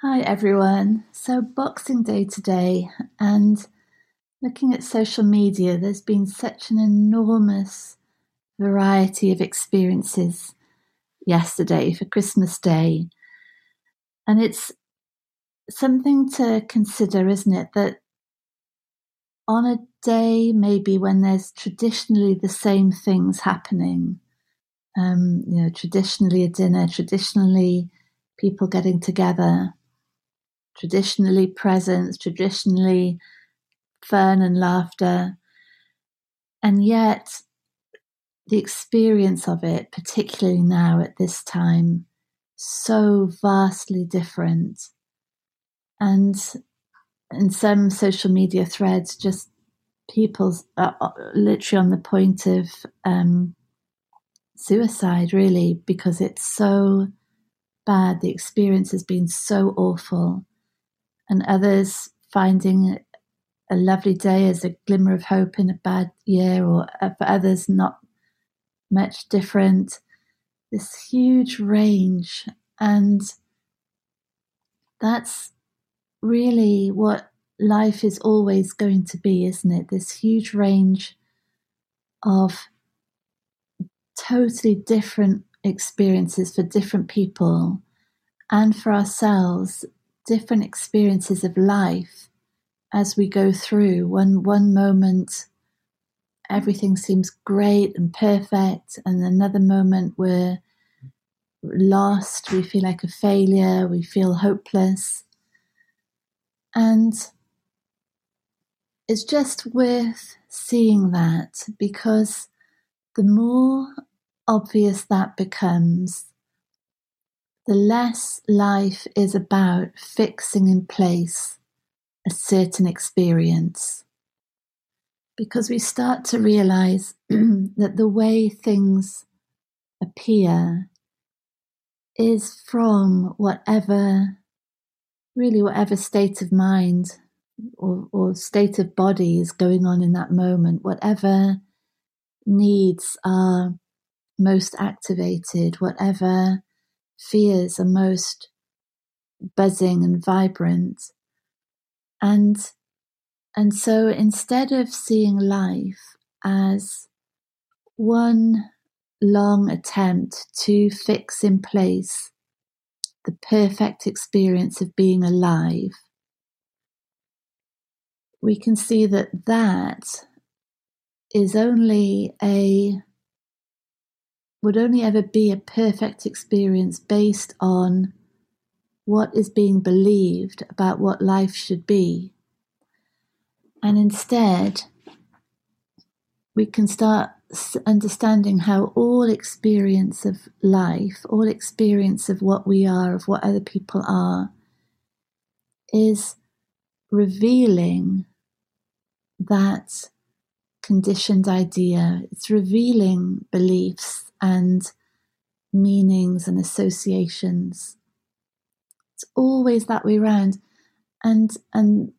Hi everyone. So, Boxing Day today, and looking at social media, there's been such an enormous variety of experiences yesterday for Christmas Day. And it's something to consider, isn't it? That on a day maybe when there's traditionally the same things happening, um, you know, traditionally a dinner, traditionally people getting together traditionally presents, traditionally fun and laughter. And yet, the experience of it, particularly now at this time, so vastly different. And in some social media threads, just people are literally on the point of um, suicide, really, because it's so bad. The experience has been so awful and others finding a lovely day as a glimmer of hope in a bad year, or uh, for others, not much different. This huge range, and that's really what life is always going to be, isn't it? This huge range of totally different experiences for different people and for ourselves different experiences of life as we go through. One one moment everything seems great and perfect, and another moment we're lost, we feel like a failure, we feel hopeless. And it's just worth seeing that because the more obvious that becomes, the less life is about fixing in place a certain experience. Because we start to realize that the way things appear is from whatever, really, whatever state of mind or, or state of body is going on in that moment, whatever needs are most activated, whatever fears are most buzzing and vibrant. And, and so instead of seeing life as one long attempt to fix in place the perfect experience of being alive, we can see that that is only a would only ever be a perfect experience based on what is being believed about what life should be. And instead, we can start understanding how all experience of life, all experience of what we are, of what other people are, is revealing that conditioned idea. It's revealing beliefs and meanings and associations. It's always that way round. And and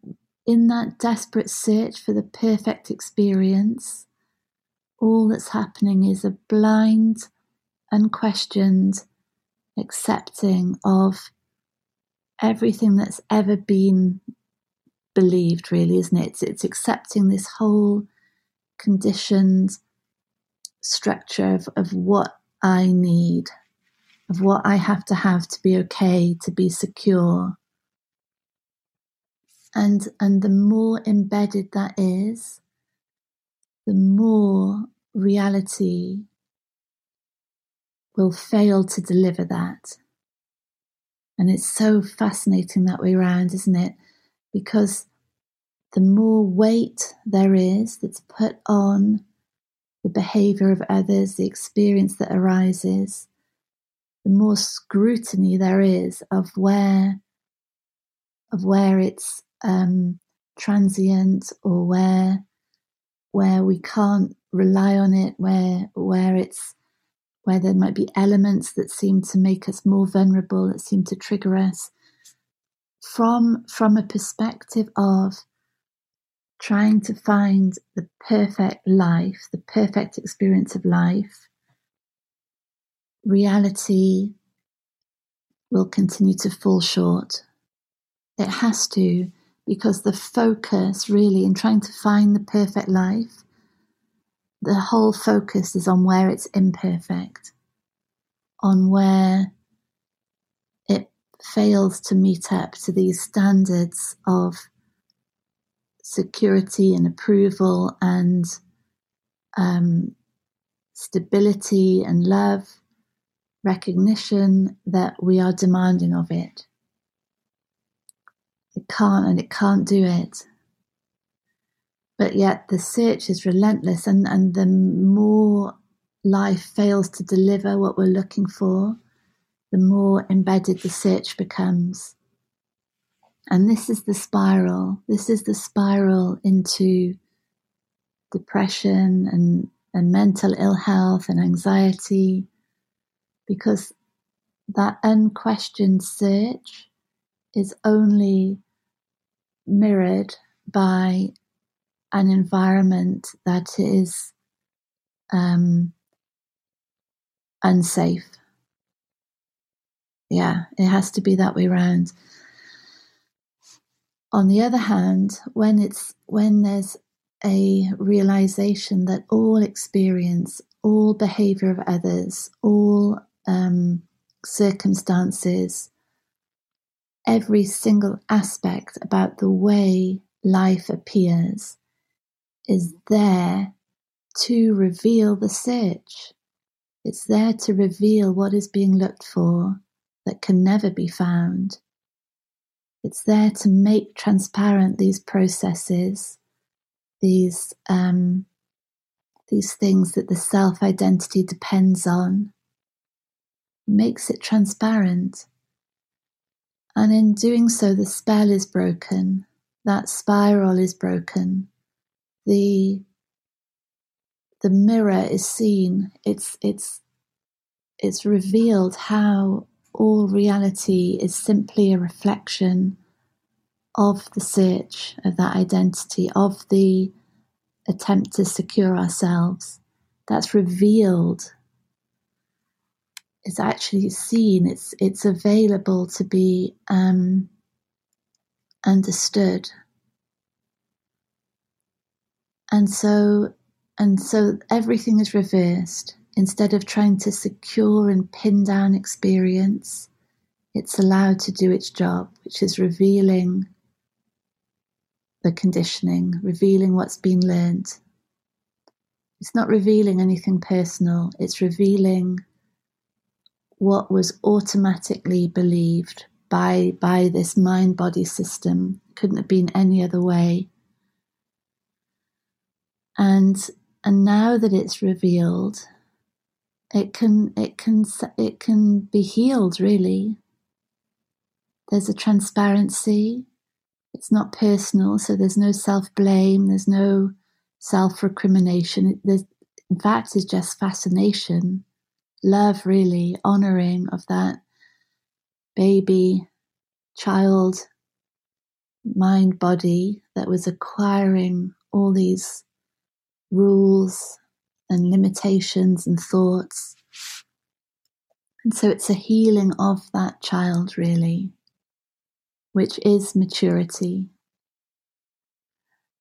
in that desperate search for the perfect experience, all that's happening is a blind, unquestioned accepting of everything that's ever been believed, really, isn't it? It's, it's accepting this whole conditioned structure of, of what I need, of what I have to have to be okay, to be secure. And, and the more embedded that is, the more reality will fail to deliver that. And it's so fascinating that way around, isn't it? Because the more weight there is that's put on the behavior of others, the experience that arises, the more scrutiny there is of where of where it's um, transient or where where we can't rely on it, where where it's where there might be elements that seem to make us more vulnerable, that seem to trigger us. From from a perspective of trying to find the perfect life, the perfect experience of life, reality will continue to fall short. It has to, because the focus really in trying to find the perfect life, the whole focus is on where it's imperfect, on where it fails to meet up to these standards of security and approval and um, stability and love, recognition that we are demanding of it. It can't and it can't do it. But yet the search is relentless, and, and the more life fails to deliver what we're looking for, the more embedded the search becomes. And this is the spiral. This is the spiral into depression and, and mental ill health and anxiety because that unquestioned search is only mirrored by an environment that is um, unsafe. Yeah, it has to be that way around. On the other hand, when it's when there's a realization that all experience, all behavior of others, all um, circumstances, every single aspect about the way life appears is there to reveal the search. It's there to reveal what is being looked for that can never be found. It's there to make transparent these processes, these um, these things that the self identity depends on. Makes it transparent. And in doing so, the spell is broken, that spiral is broken, the the mirror is seen. It's it's it's revealed how all reality is simply a reflection of the search of that identity, of the attempt to secure ourselves. That's revealed. It's actually seen. It's it's available to be um, understood. And so, and so everything is reversed. Instead of trying to secure and pin down experience, it's allowed to do its job, which is revealing the conditioning, revealing what's been learned. It's not revealing anything personal, it's revealing what was automatically believed by, by this mind body system. Couldn't have been any other way and and now that it's revealed it can it can it can be healed really. There's a transparency. It's not personal so there's no self-blame there's no self-recrimination. There's in fact is just fascination love really honoring of that baby child mind body that was acquiring all these rules and limitations and thoughts. And so it's a healing of that child, really, which is maturity.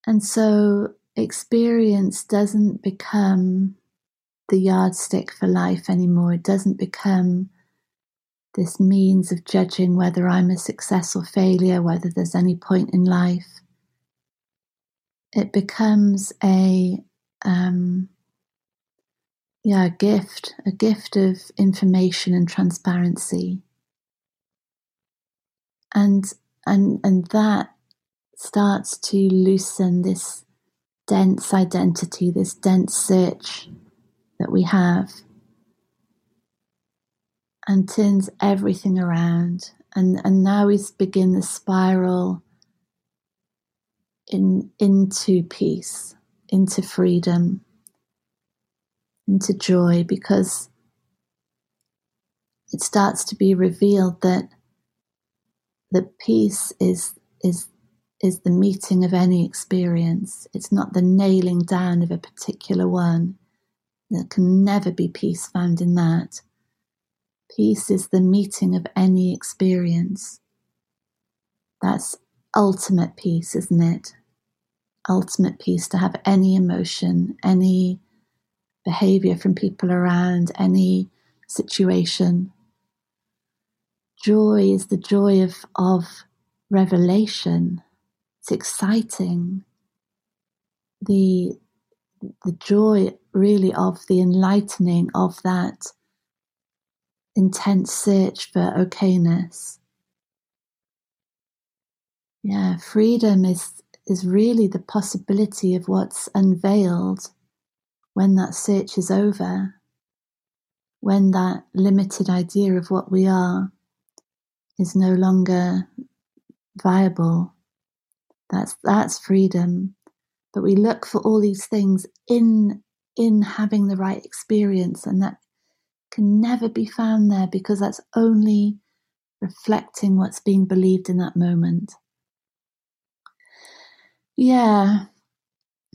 And so experience doesn't become the yardstick for life anymore. It doesn't become this means of judging whether I'm a success or failure, whether there's any point in life. It becomes a um, yeah, a gift, a gift of information and transparency. And and and that starts to loosen this dense identity, this dense search that we have, and turns everything around. And and now we begin the spiral in into peace into freedom, into joy, because it starts to be revealed that the peace is is is the meeting of any experience. It's not the nailing down of a particular one. There can never be peace found in that. Peace is the meeting of any experience. That's ultimate peace, isn't it? Ultimate peace to have any emotion, any behavior from people around, any situation. Joy is the joy of, of revelation. It's exciting. The, the joy really of the enlightening of that intense search for okayness. Yeah, freedom is is really the possibility of what's unveiled when that search is over, when that limited idea of what we are is no longer viable. That's that's freedom. But we look for all these things in in having the right experience and that can never be found there because that's only reflecting what's being believed in that moment. Yeah.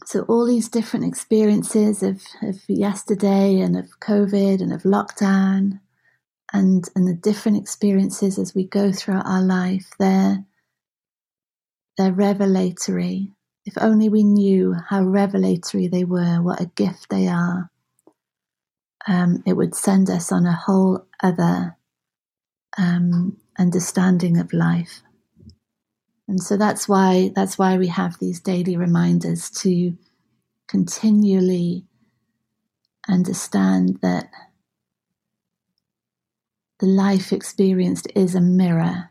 So all these different experiences of, of yesterday and of COVID and of lockdown and and the different experiences as we go throughout our life, they're they're revelatory. If only we knew how revelatory they were, what a gift they are um, it would send us on a whole other um, understanding of life. And so that's why that's why we have these daily reminders to continually understand that the life experienced is a mirror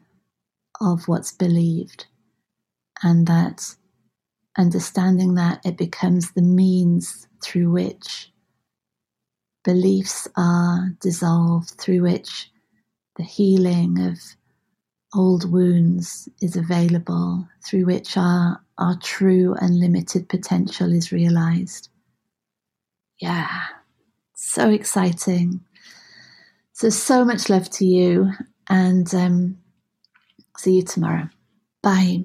of what's believed, and that understanding that it becomes the means through which beliefs are dissolved, through which the healing of old wounds is available, through which our, our true unlimited potential is realized. Yeah, so exciting. So, so much love to you, and um, see you tomorrow. Bye.